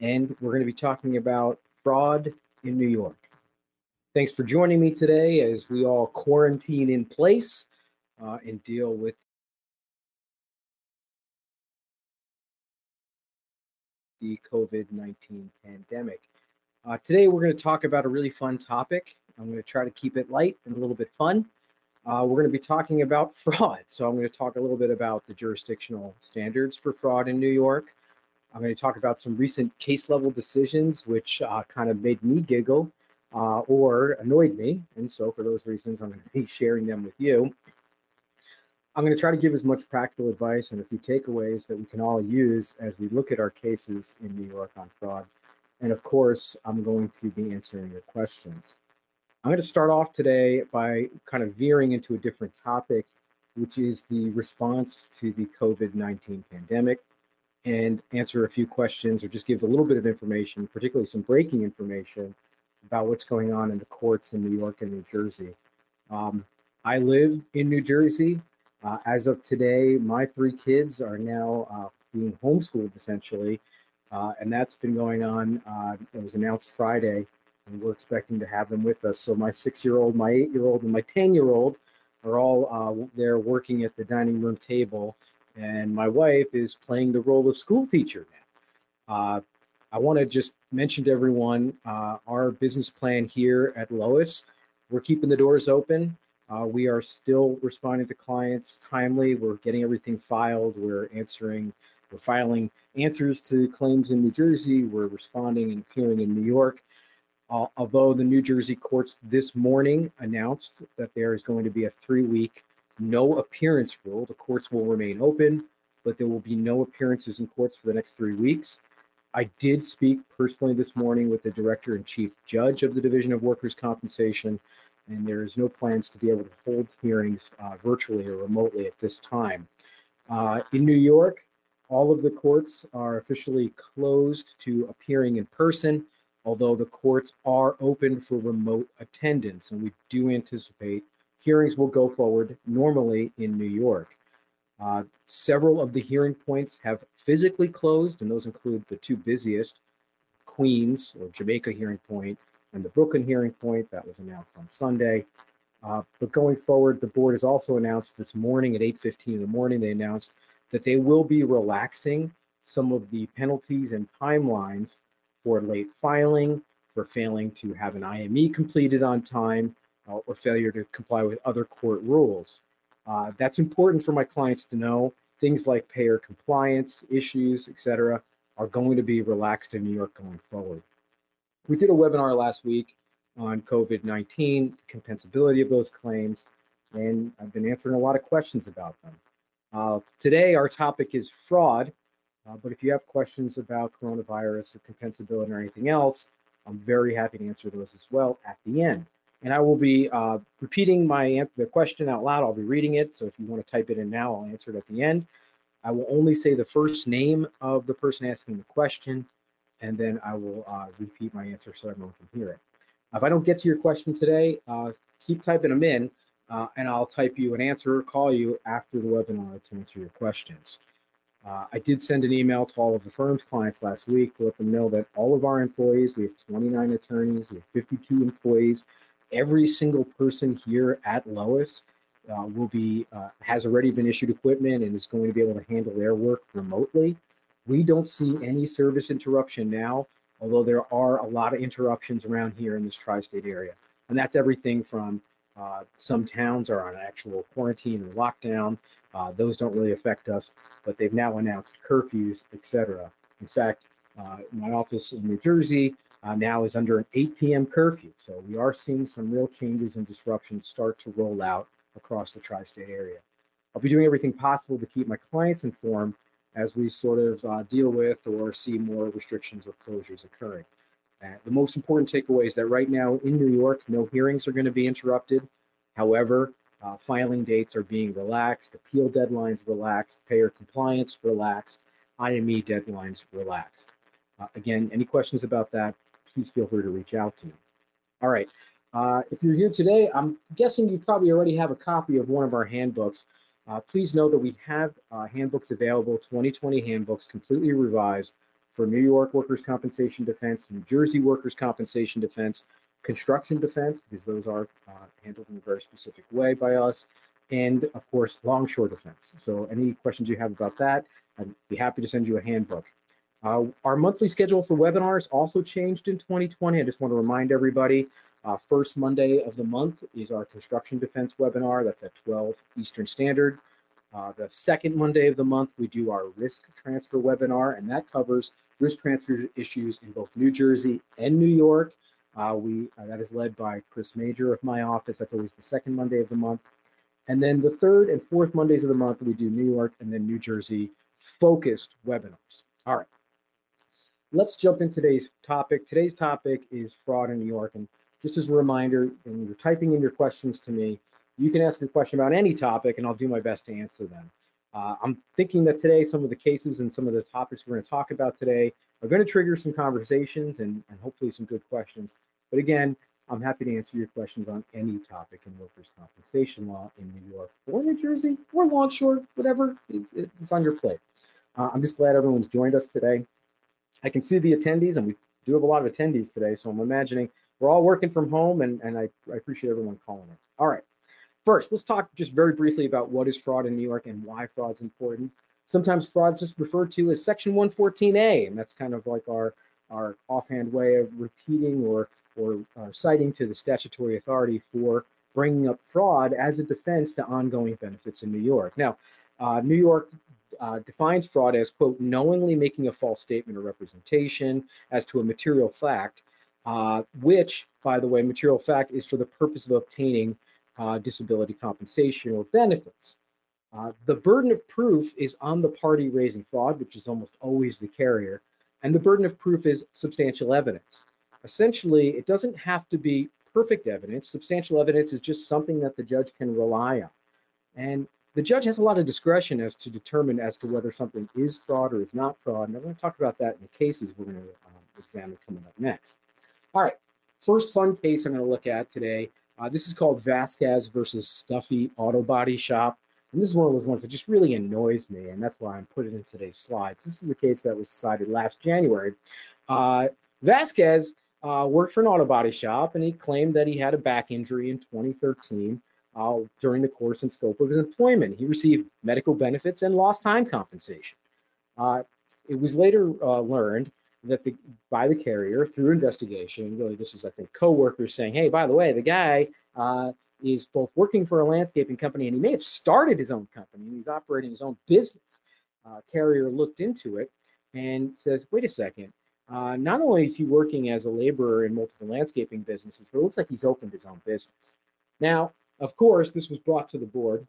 and we're going to be talking about fraud in New York. Thanks for joining me today as we all quarantine in place uh, and deal with the COVID-19 pandemic. Uh, today, we're going to talk about a really fun topic. I'm going to try to keep it light and a little bit fun. Uh, we're going to be talking about fraud. So I'm going to talk a little bit about the jurisdictional standards for fraud in New York. I'm going to talk about some recent case level decisions, which uh, kind of made me giggle uh, or annoyed me. And so for those reasons, I'm going to be sharing them with you. I'm going to try to give as much practical advice and a few takeaways that we can all use as we look at our cases in New York on fraud. And of course, I'm going to be answering your questions. I'm going to start off today by kind of veering into a different topic, which is the response to the COVID-19 pandemic and answer a few questions or just give a little bit of information, particularly some breaking information about what's going on in the courts in New York and New Jersey. Um, I live in New Jersey. Uh, as of today, my three kids are now uh, being homeschooled essentially, uh, and that's been going on. Uh, it was announced Friday, and we're expecting to have them with us. So my six-year-old, my eight-year-old, and my ten-year-old are all uh, there working at the dining room table and my wife is playing the role of school teacher now. Uh, I want to just mention to everyone uh, our business plan here at Lowis. We're keeping the doors open. Uh, we are still responding to clients timely. We're getting everything filed. We're answering, we're filing answers to claims in New Jersey. We're responding and appearing in New York. Although the New Jersey courts this morning announced that there is going to be a three week no appearance rule. The courts will remain open, but there will be no appearances in courts for the next three weeks. I did speak personally this morning with the director and chief judge of the Division of Workers' Compensation, and there is no plans to be able to hold hearings uh, virtually or remotely at this time. Uh, in New York, all of the courts are officially closed to appearing in person, although the courts are open for remote attendance, and we do anticipate hearings will go forward normally in New York. Uh, several of the hearing points have physically closed, and those include the two busiest, Queens or Jamaica hearing point and the Brooklyn hearing point that was announced on Sunday. Uh, but going forward, the board has also announced this morning at 8:15 in the morning, they announced that they will be relaxing some of the penalties and timelines for late filing, for failing to have an IME completed on time, or failure to comply with other court rules. Uh, that's important for my clients to know. Things like payer compliance issues, et cetera, are going to be relaxed in New York going forward. We did a webinar last week on COVID-19, the compensability of those claims, and I've been answering a lot of questions about them. Uh, today, our topic is fraud, uh, but if you have questions about coronavirus or compensability or anything else, I'm very happy to answer those as well at the end. And I will be uh, repeating my the question out loud. I'll be reading it. So if you want to type it in now, I'll answer it at the end. I will only say the first name of the person asking the question, and then I will uh, repeat my answer so everyone can hear it. If I don't get to your question today, uh, keep typing them in, uh, and I'll type you an answer or call you after the webinar to answer your questions. Uh, I did send an email to all of the firm's clients last week to let them know that all of our employees, we have 29 attorneys, we have 52 employees, every single person here at Lowis uh, will be uh, has already been issued equipment and is going to be able to handle their work remotely. We don't see any service interruption now, although there are a lot of interruptions around here in this tri-state area, and that's everything from uh, some towns are on actual quarantine or lockdown. Uh, those don't really affect us, but they've now announced curfews, etc. In fact, uh, my office in New Jersey uh, now is under an 8 p.m. curfew. So we are seeing some real changes and disruptions start to roll out across the tri-state area. I'll be doing everything possible to keep my clients informed as we sort of uh, deal with or see more restrictions or closures occurring. Uh, the most important takeaway is that right now in New York, no hearings are going to be interrupted. However, uh, filing dates are being relaxed, appeal deadlines relaxed, payer compliance relaxed, IME deadlines relaxed. Uh, again, any questions about that, please feel free to reach out to me. All right. Uh, if you're here today, I'm guessing you probably already have a copy of one of our handbooks. Uh, please know that we have uh, handbooks available, 2020 handbooks, completely revised for New York workers' compensation defense, New Jersey workers' compensation defense, construction defense, because those are uh, handled in a very specific way by us, and of course, longshore defense. So any questions you have about that, I'd be happy to send you a handbook. Uh, our monthly schedule for webinars also changed in 2020. I just want to remind everybody, uh, first Monday of the month is our construction defense webinar. That's at 12 Eastern Standard. Uh, the second Monday of the month, we do our risk transfer webinar, and that covers risk transfer issues in both New Jersey and New York. Uh, we uh, That is led by Chris Major of my office. That's always the second Monday of the month. And then the third and fourth Mondays of the month, we do New York and then New Jersey focused webinars. All right, let's jump in today's topic. Today's topic is fraud in New York. And just as a reminder, when you're typing in your questions to me, you can ask a question about any topic and I'll do my best to answer them. Uh, I'm thinking that today some of the cases and some of the topics we're going to talk about today are going to trigger some conversations and, and hopefully some good questions. But again, I'm happy to answer your questions on any topic in workers' compensation law in New York or New Jersey or Longshore, whatever it's on your plate. Uh, I'm just glad everyone's joined us today. I can see the attendees, and we do have a lot of attendees today, so I'm imagining we're all working from home, and, and I, I appreciate everyone calling in. All right. First, let's talk just very briefly about what is fraud in New York and why fraud is important. Sometimes fraud is just referred to as Section 114A, and that's kind of like our our offhand way of repeating or or uh, citing to the statutory authority for bringing up fraud as a defense to ongoing benefits in New York. Now, uh, New York uh, defines fraud as quote knowingly making a false statement or representation as to a material fact, uh, which, by the way, material fact is for the purpose of obtaining uh, disability compensation or benefits. Uh, the burden of proof is on the party raising fraud, which is almost always the carrier, and the burden of proof is substantial evidence. Essentially, it doesn't have to be perfect evidence. Substantial evidence is just something that the judge can rely on. And the judge has a lot of discretion as to determine as to whether something is fraud or is not fraud. And I'm going to talk about that in the cases we're going to um, examine coming up next. All right, first fun case I'm going to look at today uh, this is called Vasquez versus Stuffy Auto Body Shop. And this is one of those ones that just really annoys me, and that's why I'm putting it in today's slides. This is a case that was decided last January. Uh, Vasquez uh, worked for an auto body shop, and he claimed that he had a back injury in 2013 uh, during the course and scope of his employment. He received medical benefits and lost time compensation. Uh, it was later uh, learned that the by the carrier through investigation. Really, this is I think coworkers saying, "Hey, by the way, the guy uh, is both working for a landscaping company and he may have started his own company and he's operating his own business." Uh, carrier looked into it and says, "Wait a second. Uh, not only is he working as a laborer in multiple landscaping businesses, but it looks like he's opened his own business." Now, of course, this was brought to the board,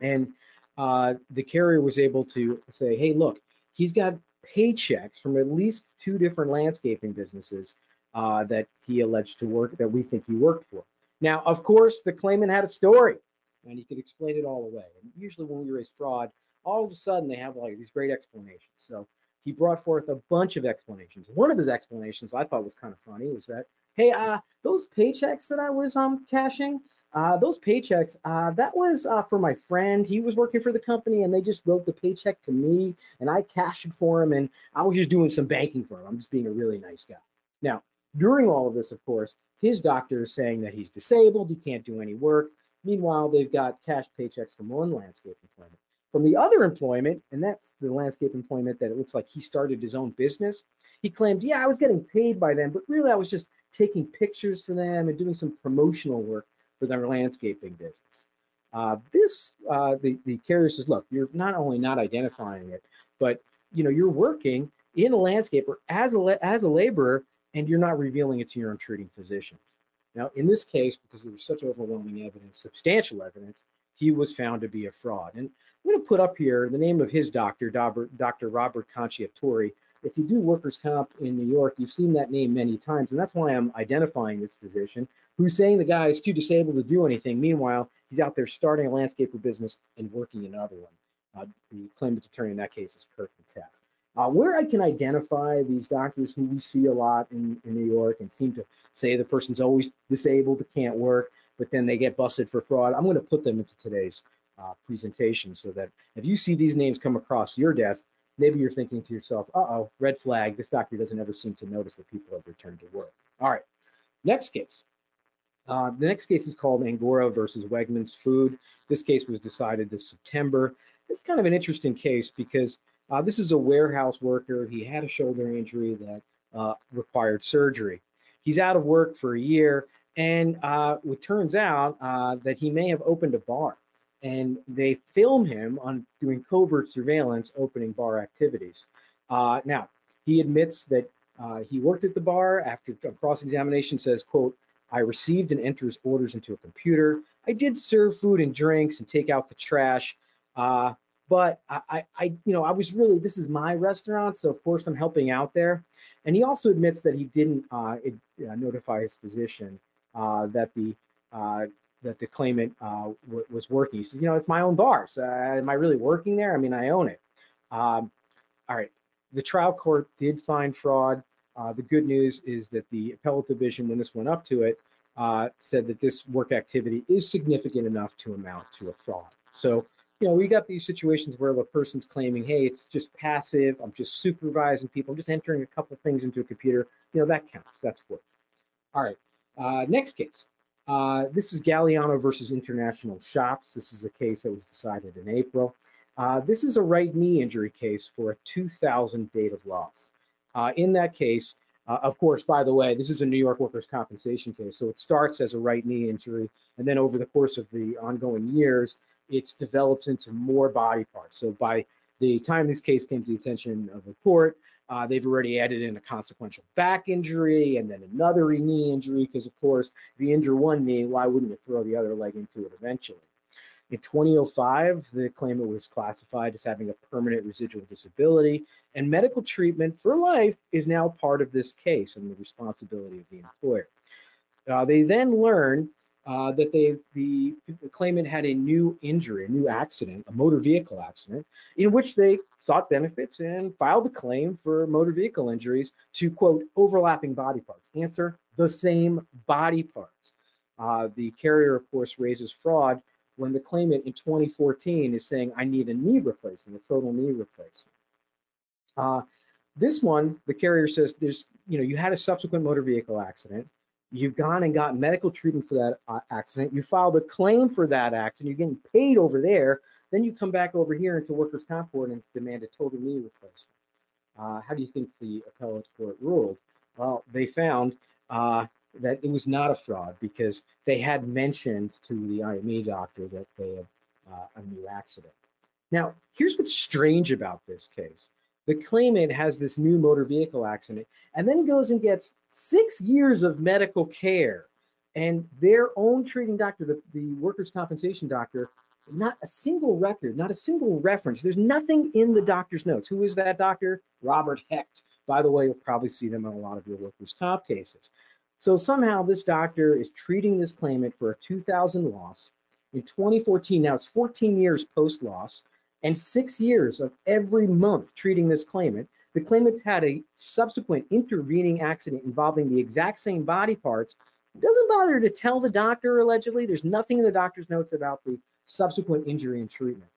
and uh, the carrier was able to say, "Hey, look." He's got paychecks from at least two different landscaping businesses uh, that he alleged to work that we think he worked for. Now, of course, the claimant had a story, and he could explain it all away. And usually, when we raise fraud, all of a sudden they have like these great explanations. So he brought forth a bunch of explanations. One of his explanations I thought was kind of funny was that, hey, uh, those paychecks that I was um cashing, uh, those paychecks, uh, that was uh, for my friend. He was working for the company and they just wrote the paycheck to me and I cashed it for him and I was just doing some banking for him. I'm just being a really nice guy. Now, during all of this, of course, his doctor is saying that he's disabled, he can't do any work. Meanwhile, they've got cash paychecks from one landscape employment. From the other employment, and that's the landscape employment that it looks like he started his own business, he claimed, yeah, I was getting paid by them, but really I was just taking pictures for them and doing some promotional work for their landscaping business. Uh, this, uh, the, the carrier says, look, you're not only not identifying it, but you know, you're working in a landscaper as a, as a laborer and you're not revealing it to your own treating physicians. Now, in this case, because there was such overwhelming evidence, substantial evidence, he was found to be a fraud. And I'm going to put up here the name of his doctor, Dr. Robert Conciatori, if you do workers' comp in New York, you've seen that name many times, and that's why I'm identifying this physician who's saying the guy is too disabled to do anything. Meanwhile, he's out there starting a landscaper business and working another one. Uh, the claimant attorney in that case is Kirk Teff. Uh, where I can identify these doctors who we see a lot in, in New York and seem to say the person's always disabled, can't work, but then they get busted for fraud, I'm going to put them into today's uh, presentation so that if you see these names come across your desk, maybe you're thinking to yourself, uh-oh, red flag, this doctor doesn't ever seem to notice that people have returned to work. All right, next case. Uh, the next case is called Angora versus Wegmans Food. This case was decided this September. It's kind of an interesting case because uh, this is a warehouse worker. He had a shoulder injury that uh, required surgery. He's out of work for a year, and uh, it turns out uh, that he may have opened a bar. And they film him on doing covert surveillance, opening bar activities. Uh, now, he admits that uh, he worked at the bar after cross-examination says, quote, I received and enters orders into a computer. I did serve food and drinks and take out the trash. Uh, but I, I, you know, I was really, this is my restaurant, so of course I'm helping out there. And he also admits that he didn't uh, it, uh, notify his physician uh, that the uh, that the claimant uh, was working. He says, you know, it's my own bar, so uh, am I really working there? I mean, I own it. Um, all right, the trial court did find fraud. the good news is that the appellate division, when this went up to it, said that this work activity is significant enough to amount to a fraud. So you know, we got these situations where the person's claiming, hey, it's just passive, I'm just supervising people, I'm just entering a couple of things into a computer. You know, that counts, that's work. All right, uh, next case. Uh, this is Galliano versus International Shops. This is a case that was decided in April. Uh, this is a right knee injury case for a 2000 date of loss. Uh, in that case, uh, of course, by the way, this is a New York workers' compensation case, so it starts as a right knee injury, and then over the course of the ongoing years, it's developed into more body parts. So by the time this case came to the attention of the court, uh, they've already added in a consequential back injury and then another knee injury because, of course, if you injure one knee, why wouldn't you throw the other leg into it eventually? In 2005, the claimant was classified as having a permanent residual disability, and medical treatment for life is now part of this case and the responsibility of the employer. Uh, they then learned uh, that they the, the claimant had a new injury, a new accident, a motor vehicle accident, in which they sought benefits and filed a claim for motor vehicle injuries to quote overlapping body parts. Answer: the same body parts. Uh, the carrier, of course, raises fraud when the claimant in 2014 is saying, "I need a knee replacement, a total knee replacement." Uh, this one, the carrier says, "There's, you know, you had a subsequent motor vehicle accident." You've gone and got medical treatment for that uh, accident. You filed a claim for that accident. You're getting paid over there. Then you come back over here into workers' comp court and demand a total knee replacement. Uh, how do you think the appellate court ruled? Well, they found uh, that it was not a fraud because they had mentioned to the IME doctor that they had uh, a new accident. Now, here's what's strange about this case the claimant has this new motor vehicle accident and then goes and gets six years of medical care. And their own treating doctor, the, the workers' compensation doctor, not a single record, not a single reference. There's nothing in the doctor's notes. Who is that doctor? Robert Hecht. By the way, you'll probably see them in a lot of your workers' comp cases. So somehow this doctor is treating this claimant for a 2000 loss. In 2014, now it's 14 years post loss and six years of every month treating this claimant. The claimant's had a subsequent intervening accident involving the exact same body parts. Doesn't bother to tell the doctor allegedly. There's nothing in the doctor's notes about the subsequent injury and treatment.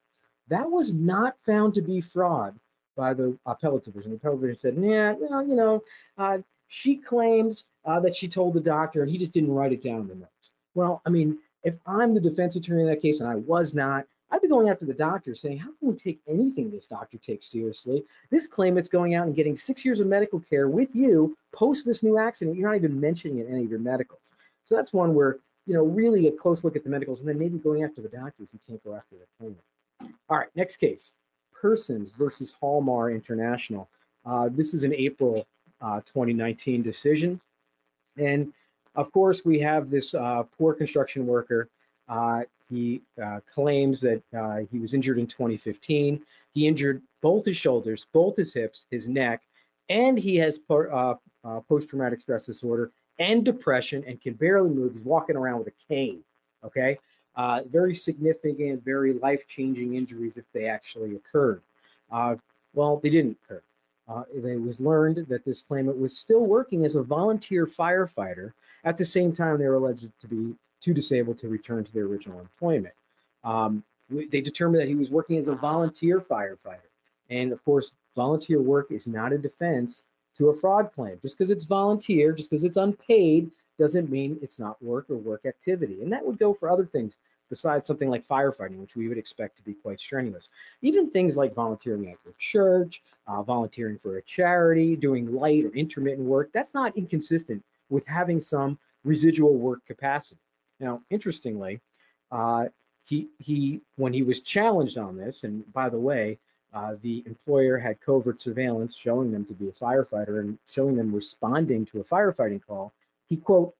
That was not found to be fraud by the appellate division. The appellate division said, yeah, well, you know, uh, she claims uh, that she told the doctor and he just didn't write it down in the notes. Well, I mean, if I'm the defense attorney in that case and I was not, I'd be going after the doctor saying, how can we take anything this doctor takes seriously? This claimant's going out and getting six years of medical care with you post this new accident. You're not even mentioning it in any of your medicals. So that's one where, you know, really a close look at the medicals and then maybe going after the doctor if you can't go after the claimant. All right, next case, Persons versus Hallmar International. Uh, this is an April uh, 2019 decision. And of course, we have this uh, poor construction worker uh, he uh, claims that uh, he was injured in 2015. He injured both his shoulders, both his hips, his neck, and he has uh, uh, post-traumatic stress disorder and depression and can barely move. He's walking around with a cane. Okay, uh, very significant, very life-changing injuries if they actually occurred. well, they didn't occur. it was learned that this claimant was still working as a volunteer firefighter at the same time they were alleged to be too disabled to return to their original employment. Um, they determined that he was working as a volunteer firefighter. And of course, volunteer work is not a defense to a fraud claim. Just because it's volunteer, just because it's unpaid, doesn't mean it's not work or work activity. And that would go for other things besides something like firefighting, which we would expect to be quite strenuous. Even things like volunteering at your church, uh, volunteering for a charity, doing light or intermittent work, that's not inconsistent with having some residual work capacity. Now, interestingly, uh, he, he, when he was challenged on this, and by the way, uh, the employer had covert surveillance showing them to be a firefighter and showing them responding to a firefighting call. He quote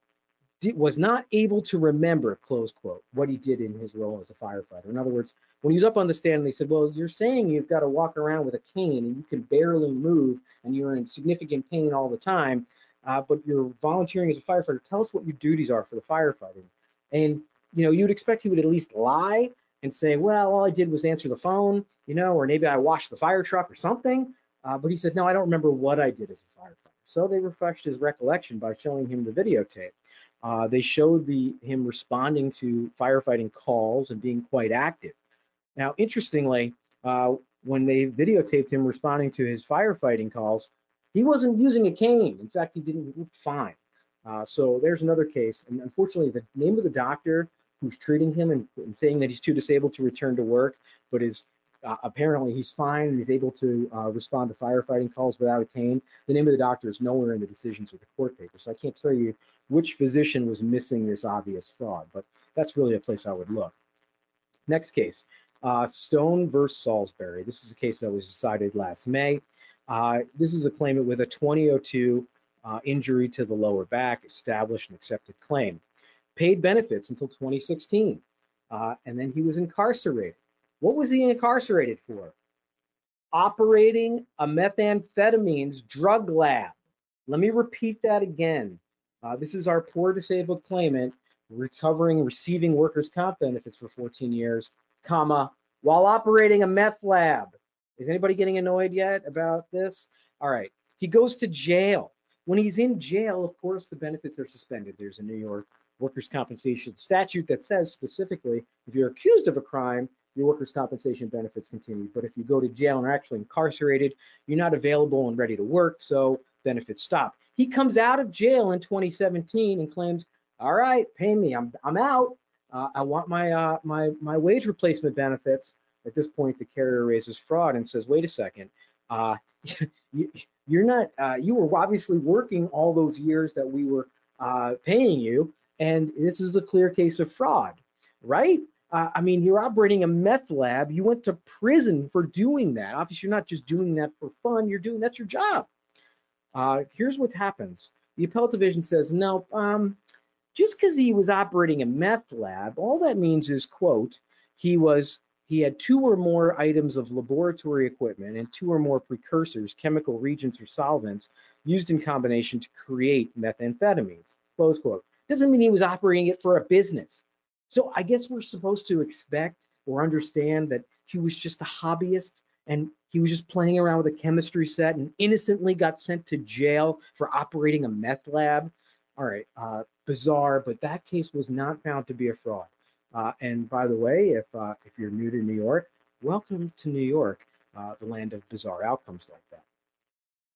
did, was not able to remember close quote what he did in his role as a firefighter. In other words, when he was up on the stand, they said, "Well, you're saying you've got to walk around with a cane and you can barely move and you're in significant pain all the time, uh, but you're volunteering as a firefighter. Tell us what your duties are for the firefighting." And you know, you'd expect he would at least lie and say, well, all I did was answer the phone, you know, or maybe I washed the fire truck or something. Uh, but he said, no, I don't remember what I did as a firefighter. So they refreshed his recollection by showing him the videotape. Uh, they showed the him responding to firefighting calls and being quite active. Now, interestingly, uh, when they videotaped him responding to his firefighting calls, he wasn't using a cane. In fact, he didn't look fine. Uh, so there's another case. And unfortunately, the name of the doctor who's treating him and, and saying that he's too disabled to return to work, but is uh, apparently he's fine and he's able to uh, respond to firefighting calls without a cane. The name of the doctor is nowhere in the decisions or the court papers, so I can't tell you which physician was missing this obvious fraud, but that's really a place I would look. Next case, uh, Stone versus Salisbury. This is a case that was decided last May. Uh, this is a claimant with a 2002 uh, injury to the lower back, established and accepted claim paid benefits until 2016. Uh, and then he was incarcerated. What was he incarcerated for? Operating a methamphetamines drug lab. Let me repeat that again. Uh, this is our poor disabled claimant recovering, receiving workers' comp benefits for 14 years, comma, while operating a meth lab. Is anybody getting annoyed yet about this? All right. He goes to jail. When he's in jail, of course, the benefits are suspended. There's a New York workers' compensation statute that says specifically if you're accused of a crime, your workers' compensation benefits continue. But if you go to jail and are actually incarcerated, you're not available and ready to work, so benefits stop. He comes out of jail in 2017 and claims, "All right, pay me. I'm I'm out. Uh, I want my uh, my my wage replacement benefits." At this point, the carrier raises fraud and says, "Wait a second. Uh, you, are not. Uh, you were obviously working all those years that we were uh, paying you. And this is a clear case of fraud, right? Uh, I mean, you're operating a meth lab. You went to prison for doing that. Obviously, you're not just doing that for fun. You're doing that's your job. Uh, here's what happens. The appellate division says, no, um, just because he was operating a meth lab, all that means is, quote, he was he had two or more items of laboratory equipment and two or more precursors, chemical reagents or solvents used in combination to create methamphetamines, close quote doesn't mean he was operating it for a business. So I guess we're supposed to expect or understand that he was just a hobbyist and he was just playing around with a chemistry set and innocently got sent to jail for operating a meth lab. All right, uh, bizarre, but that case was not found to be a fraud. Uh, and by the way, if uh, if you're new to New York, welcome to New York, uh, the land of bizarre outcomes like that.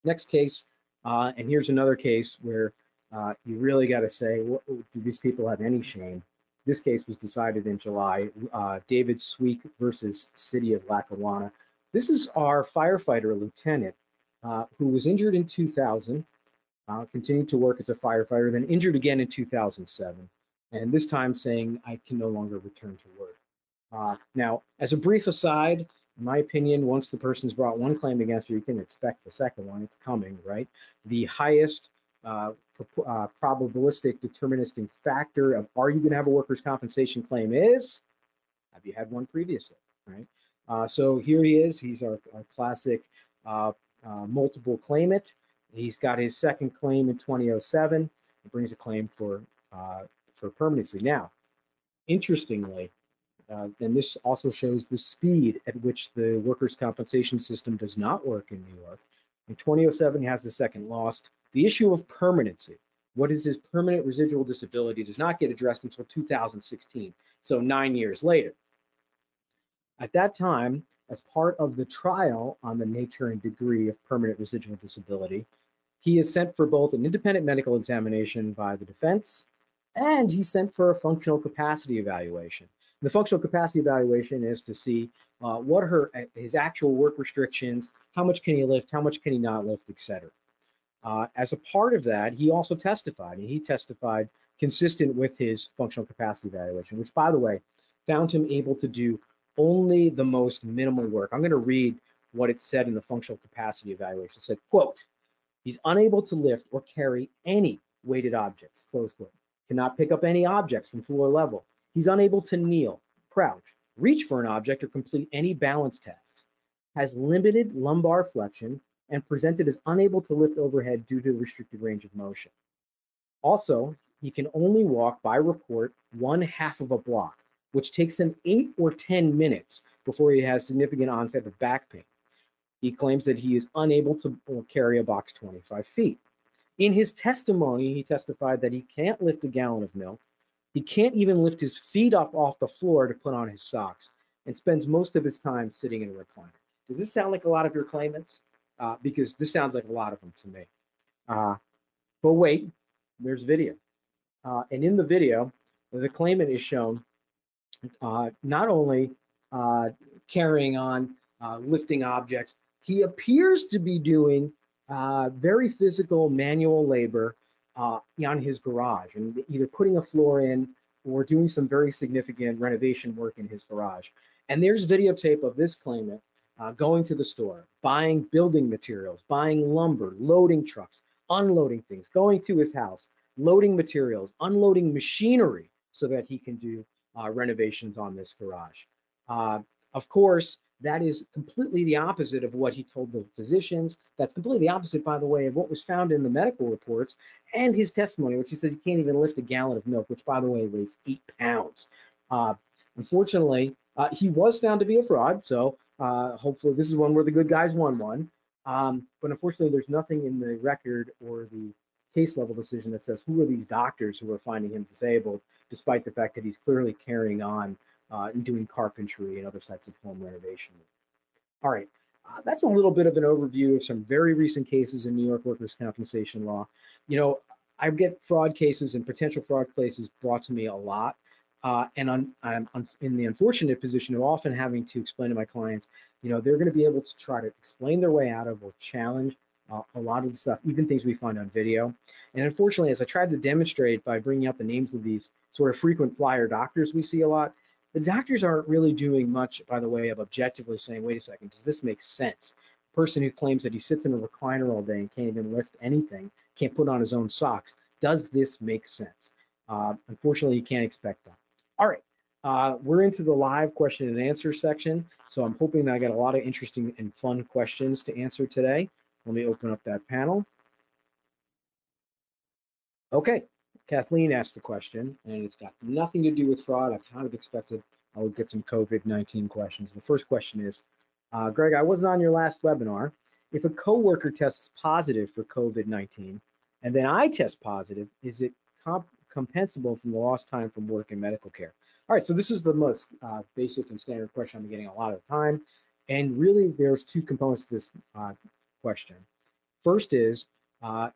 Next case, uh, and here's another case where uh, you really got to say, do these people have any shame? This case was decided in July. Uh, David Sweek versus City of Lackawanna. This is our firefighter lieutenant who was injured in 2000, uh, continued to work as a firefighter, then injured again in 2007, and this time saying, I can no longer return to work. Uh, now, as a brief aside, in my opinion, once the person's brought one claim against you, you can expect the second one. It's coming, right? The highest uh, uh, probabilistic deterministic factor of are you going to have a workers' compensation claim is have you had one previously, right? Uh, so here he is. He's our, our classic uh, uh, multiple claimant. He's got his second claim in 2007. He brings a claim for uh, for permanency. Now, interestingly, uh, and this also shows the speed at which the workers' compensation system does not work in New York. In 2007, he has the second lost. The issue of permanency, what is his permanent residual disability, does not get addressed until 2016, so nine years later. At that time, as part of the trial on the nature and degree of permanent residual disability, he is sent for both an independent medical examination by the defense and he sent for a functional capacity evaluation. The functional capacity evaluation is to see uh, what her, his actual work restrictions, how much can he lift, how much can he not lift, etc. Uh, as a part of that, he also testified, and he testified consistent with his functional capacity evaluation, which, by the way, found him able to do only the most minimal work. I'm going to read what it said in the functional capacity evaluation. It said, quote, he's unable to lift or carry any weighted objects, close quote. Cannot pick up any objects from floor level. He's unable to kneel, crouch, reach for an object, or complete any balance tasks. Has limited lumbar flexion and presented as unable to lift overhead due to the restricted range of motion. Also, he can only walk by report one half of a block, which takes him eight or 10 minutes before he has significant onset of back pain. He claims that he is unable to carry a box 25 feet. In his testimony, he testified that he can't lift a gallon of milk. He can't even lift his feet up off the floor to put on his socks and spends most of his time sitting in a recliner. Does this sound like a lot of your claimants? Uh, because this sounds like a lot of them to me. Uh, but wait, there's video. Uh, and in the video, the claimant is shown uh, not only uh, carrying on uh, lifting objects, he appears to be doing uh, very physical manual labor uh, on his garage and either putting a floor in or doing some very significant renovation work in his garage. And there's videotape of this claimant uh, going to the store, buying building materials, buying lumber, loading trucks, unloading things, going to his house, loading materials, unloading machinery so that he can do uh, renovations on this garage. Uh, of course, that is completely the opposite of what he told the physicians. That's completely the opposite, by the way, of what was found in the medical reports and his testimony, which he says he can't even lift a gallon of milk, which, by the way, weighs eight pounds. Uh, unfortunately, uh, he was found to be a fraud. So uh, hopefully, this is one where the good guys won one. Um, but unfortunately, there's nothing in the record or the case level decision that says who are these doctors who are finding him disabled, despite the fact that he's clearly carrying on uh, and doing carpentry and other types of home renovation. All right, uh, that's a little bit of an overview of some very recent cases in New York workers' compensation law. You know, I get fraud cases and potential fraud cases brought to me a lot. Uh, and on, I'm in the unfortunate position of often having to explain to my clients, you know, they're going to be able to try to explain their way out of or challenge uh, a lot of the stuff, even things we find on video. And unfortunately, as I tried to demonstrate by bringing out the names of these sort of frequent flyer doctors we see a lot, the doctors aren't really doing much by the way of objectively saying, wait a second, does this make sense? A person who claims that he sits in a recliner all day and can't even lift anything, can't put on his own socks, does this make sense? Uh, unfortunately, you can't expect that. All right, uh, we're into the live question and answer section. So I'm hoping that I got a lot of interesting and fun questions to answer today. Let me open up that panel. Okay, Kathleen asked the question, and it's got nothing to do with fraud. I kind of expected I would get some COVID-19 questions. The first question is, uh, Greg, I wasn't on your last webinar. If a coworker tests positive for COVID-19 and then I test positive, is it comp compensable from the lost time from work and medical care? All right, so this is the most uh, basic and standard question I'm getting a lot of the time. And really, there's two components to this uh, question. First is, uh,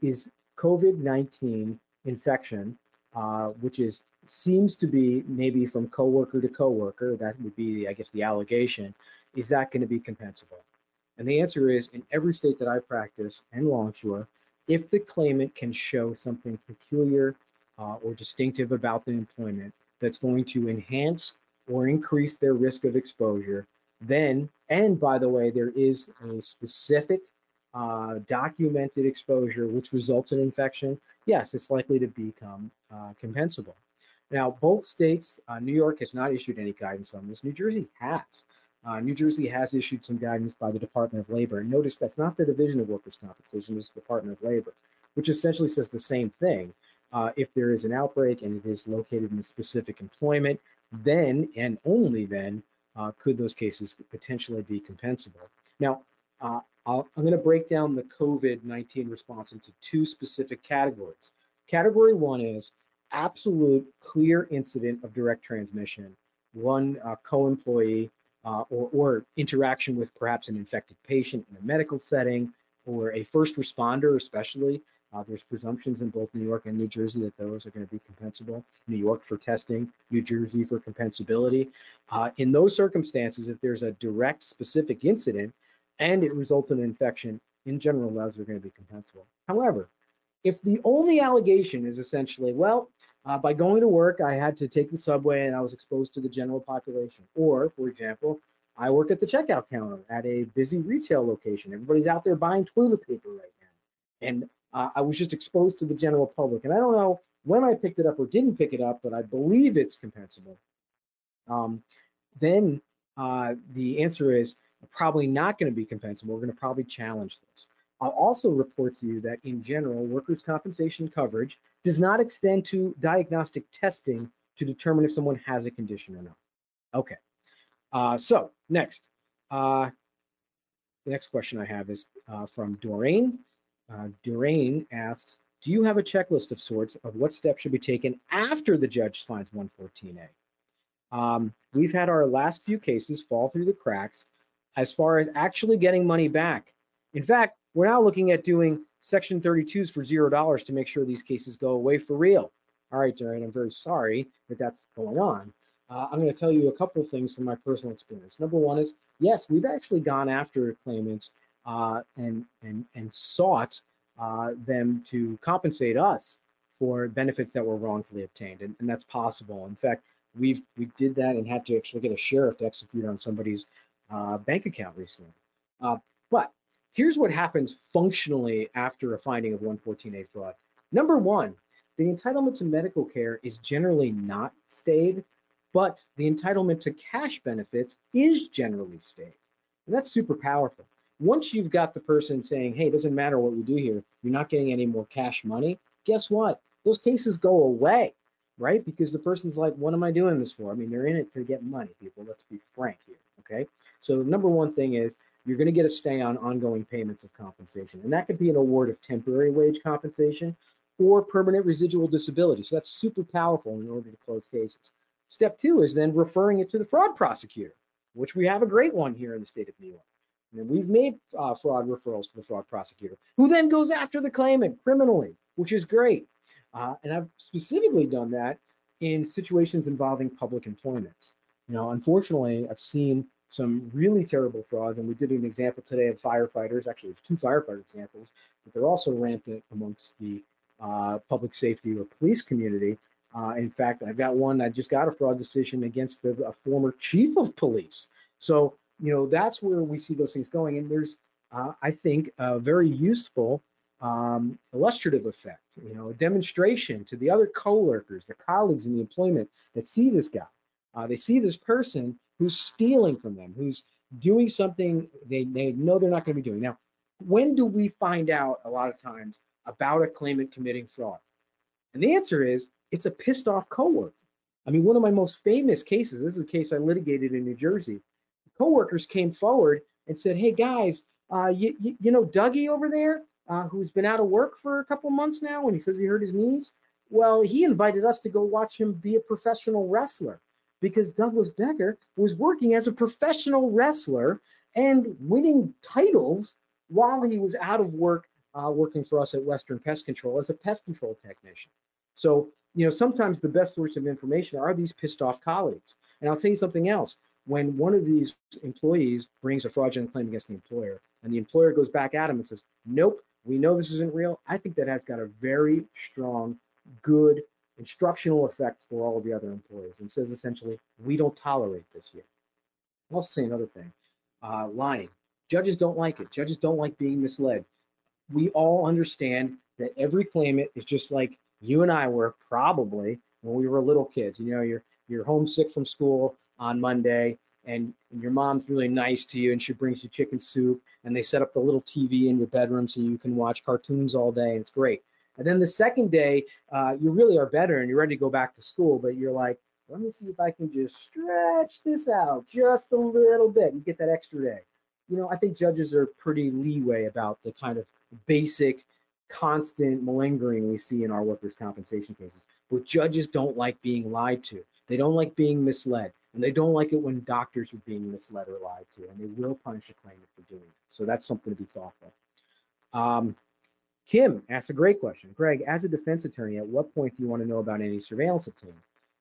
is COVID-19 infection, uh, which is seems to be maybe from coworker to coworker, that would be, I guess, the allegation, is that going to be compensable? And the answer is, in every state that I practice and Longshore, if the claimant can show something peculiar uh, or distinctive about the employment that's going to enhance or increase their risk of exposure, then, and by the way, there is a specific uh, documented exposure which results in infection, yes, it's likely to become uh, compensable. Now, both states, uh, New York has not issued any guidance on this. New Jersey has. Uh, New Jersey has issued some guidance by the Department of Labor. And notice that's not the Division of Workers' Compensation, it's the Department of Labor, which essentially says the same thing. Uh, if there is an outbreak and it is located in a specific employment, then and only then uh, could those cases potentially be compensable. Now, uh, i am going to break down the COVID-19 response into two specific categories. Category one is absolute clear incident of direct transmission. One uh, co-employee uh, or, or interaction with perhaps an infected patient in a medical setting or a first responder, especially. Uh, there's presumptions in both New York and New Jersey that those are going to be compensable. New York for testing, New Jersey for compensability. Uh, in those circumstances, if there's a direct specific incident and it results in an infection, in general, those are going to be compensable. However, if the only allegation is essentially, well, uh, by going to work, I had to take the subway and I was exposed to the general population. Or, for example, I work at the checkout counter at a busy retail location. Everybody's out there buying toilet paper right now. And uh, I was just exposed to the general public. And I don't know when I picked it up or didn't pick it up, but I believe it's compensable. Um, then uh, the answer is probably not going to be compensable. We're going to probably challenge this. I'll also report to you that in general, workers' compensation coverage does not extend to diagnostic testing to determine if someone has a condition or not. Okay, uh, so next, uh, the next question I have is uh, from Doreen. Uh, Doreen asks, do you have a checklist of sorts of what steps should be taken after the judge finds 114A? Um, we've had our last few cases fall through the cracks as far as actually getting money back. In fact, we're now looking at doing Section 32s for zero dollars to make sure these cases go away for real. All right, Darren, I'm very sorry that that's going on. Uh, I'm going to tell you a couple of things from my personal experience. Number one is, yes, we've actually gone after claimants uh, and, and, and sought uh, them to compensate us for benefits that were wrongfully obtained, and, and that's possible. In fact, we've we did that and had to actually get a sheriff to execute on somebody's uh, bank account recently. Uh, but Here's what happens functionally after a finding of 114A fraud. Number one, the entitlement to medical care is generally not stayed, but the entitlement to cash benefits is generally stayed. And that's super powerful. Once you've got the person saying, hey, it doesn't matter what we do here, you're not getting any more cash money, guess what? Those cases go away, right? Because the person's like, what am I doing this for? I mean, they're in it to get money, people. Let's be frank here, okay? So number one thing is you're going to get a stay on ongoing payments of compensation. And that could be an award of temporary wage compensation or permanent residual disability. So that's super powerful in order to close cases. Step two is then referring it to the fraud prosecutor, which we have a great one here in the state of New York. And we've made uh, fraud referrals to the fraud prosecutor, who then goes after the claimant criminally, which is great. Uh, and I've specifically done that in situations involving public employment. You know, unfortunately, I've seen some really terrible frauds. And we did an example today of firefighters. Actually, there's two firefighter examples, but they're also rampant amongst the uh, public safety or police community. Uh, in fact, I've got one. I just got a fraud decision against the, a former chief of police. So you know that's where we see those things going. And there's, uh, I think, a very useful um, illustrative effect. You know, a demonstration to the other coworkers, the colleagues in the employment that see this guy. Uh, they see this person who's stealing from them, who's doing something they, they know they're not going to be doing. Now, when do we find out a lot of times about a claimant committing fraud? And the answer is it's a pissed off coworker. I mean, one of my most famous cases, this is a case I litigated in New Jersey. Coworkers came forward and said, hey guys, uh, you, you, you, know Dougie over there, uh, who's been out of work for a couple months now and he says he hurt his knees? Well, he invited us to go watch him be a professional wrestler because Douglas Becker was working as a professional wrestler and winning titles while he was out of work uh, working for us at Western Pest Control as a pest control technician. So, you know, sometimes the best source of information are these pissed off colleagues. And I'll tell you something else. When one of these employees brings a fraudulent claim against the employer and the employer goes back at him and says, nope, we know this isn't real, I think that has got a very strong, good instructional effect for all of the other employees and says essentially, we don't tolerate this here. I'll also say another thing, uh, lying. Judges don't like it. Judges don't like being misled. We all understand that every claimant is just like you and I were probably when we were little kids. You know, you're you're homesick from school on Monday, and, and your mom's really nice to you, and she brings you chicken soup, and they set up the little TV in your bedroom so you can watch cartoons all day, and it's great. And then the second day, uh, you really are better and you're ready to go back to school, but you're like, let me see if I can just stretch this out just a little bit and get that extra day. You know, I think judges are pretty leeway about the kind of basic, constant malingering we see in our workers' compensation cases. But judges don't like being lied to. They don't like being misled. And they don't like it when doctors are being misled or lied to, and they will punish a claimant for doing it. So that's something to be thoughtful. Um, Kim asks a great question. Greg, as a defense attorney, at what point do you want to know about any surveillance obtained?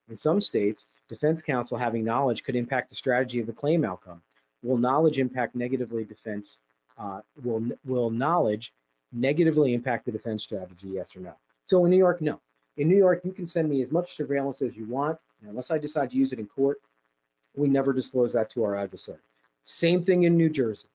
In some states, defense counsel having knowledge could impact the strategy of the claim outcome. Will knowledge impact negatively defense? Uh, will will knowledge negatively impact the defense strategy? Yes or no? So in New York, no. In New York, you can send me as much surveillance as you want, unless I decide to use it in court, we never disclose that to our adversary. Same thing in New Jersey.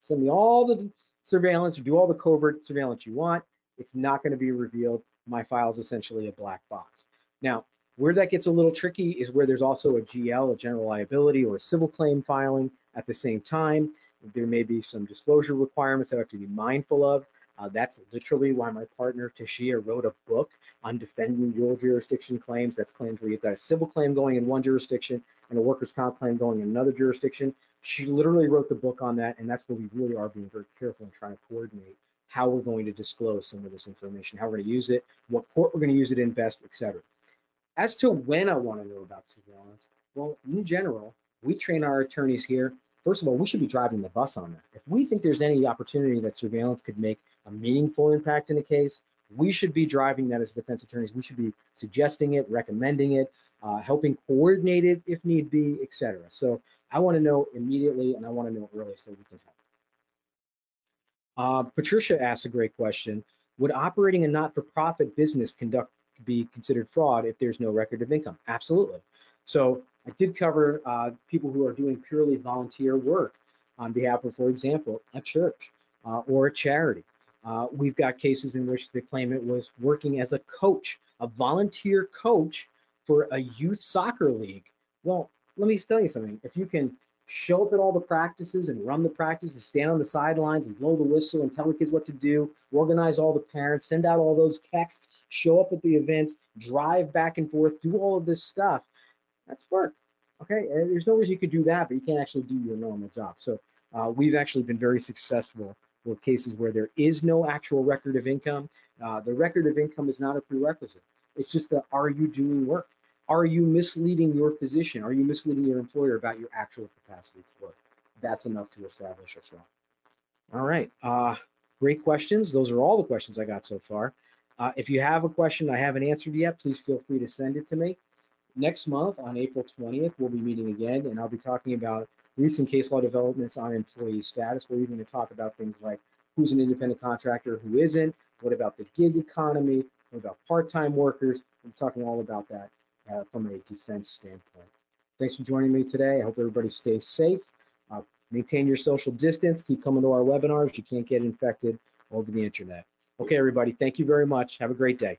Send me all the surveillance or do all the covert surveillance you want. It's not going to be revealed. My file is essentially a black box. Now, where that gets a little tricky is where there's also a GL, a general liability, or a civil claim filing at the same time. There may be some disclosure requirements that I have to be mindful of. Uh, that's literally why my partner Tashia wrote a book on defending dual jurisdiction claims. That's claims where you've got a civil claim going in one jurisdiction and a workers' comp claim going in another jurisdiction. She literally wrote the book on that, and that's where we really are being very careful and trying to coordinate how we're going to disclose some of this information, how we're going to use it, what court we're going to use it in best, etc. As to when I want to know about surveillance, well, in general, we train our attorneys here. First of all, we should be driving the bus on that. If we think there's any opportunity that surveillance could make a meaningful impact in a case, we should be driving that as defense attorneys. We should be suggesting it, recommending it, uh, helping coordinate it if need be, etc. So I want to know immediately and I want to know early so we can help. Uh, Patricia asks a great question. Would operating a not-for-profit business conduct be considered fraud if there's no record of income? Absolutely. So I did cover uh, people who are doing purely volunteer work on behalf of, for example, a church uh, or a charity. Uh, we've got cases in which the claimant was working as a coach, a volunteer coach for a youth soccer league. Well, let me tell you something. If you can show up at all the practices and run the practices, stand on the sidelines and blow the whistle and tell the kids what to do, organize all the parents, send out all those texts, show up at the events, drive back and forth, do all of this stuff. That's work. Okay, there's no reason you could do that, but you can't actually do your normal job. So uh, we've actually been very successful for cases where there is no actual record of income. Uh, the record of income is not a prerequisite. It's just the are you doing work? Are you misleading your physician? Are you misleading your employer about your actual capacity to work? That's enough to establish a fraud. All right, uh, great questions. Those are all the questions I got so far. Uh, if you have a question I haven't answered yet, please feel free to send it to me. Next month, on April 20th, we'll be meeting again, and I'll be talking about recent case law developments on employee status. We're even going to talk about things like who's an independent contractor, who isn't, what about the gig economy, what about part-time workers. I'm talking all about that uh, from a defense standpoint. Thanks for joining me today. I hope everybody stays safe. Uh, maintain your social distance. Keep coming to our webinars. You can't get infected over the internet. Okay, everybody. Thank you very much. Have a great day.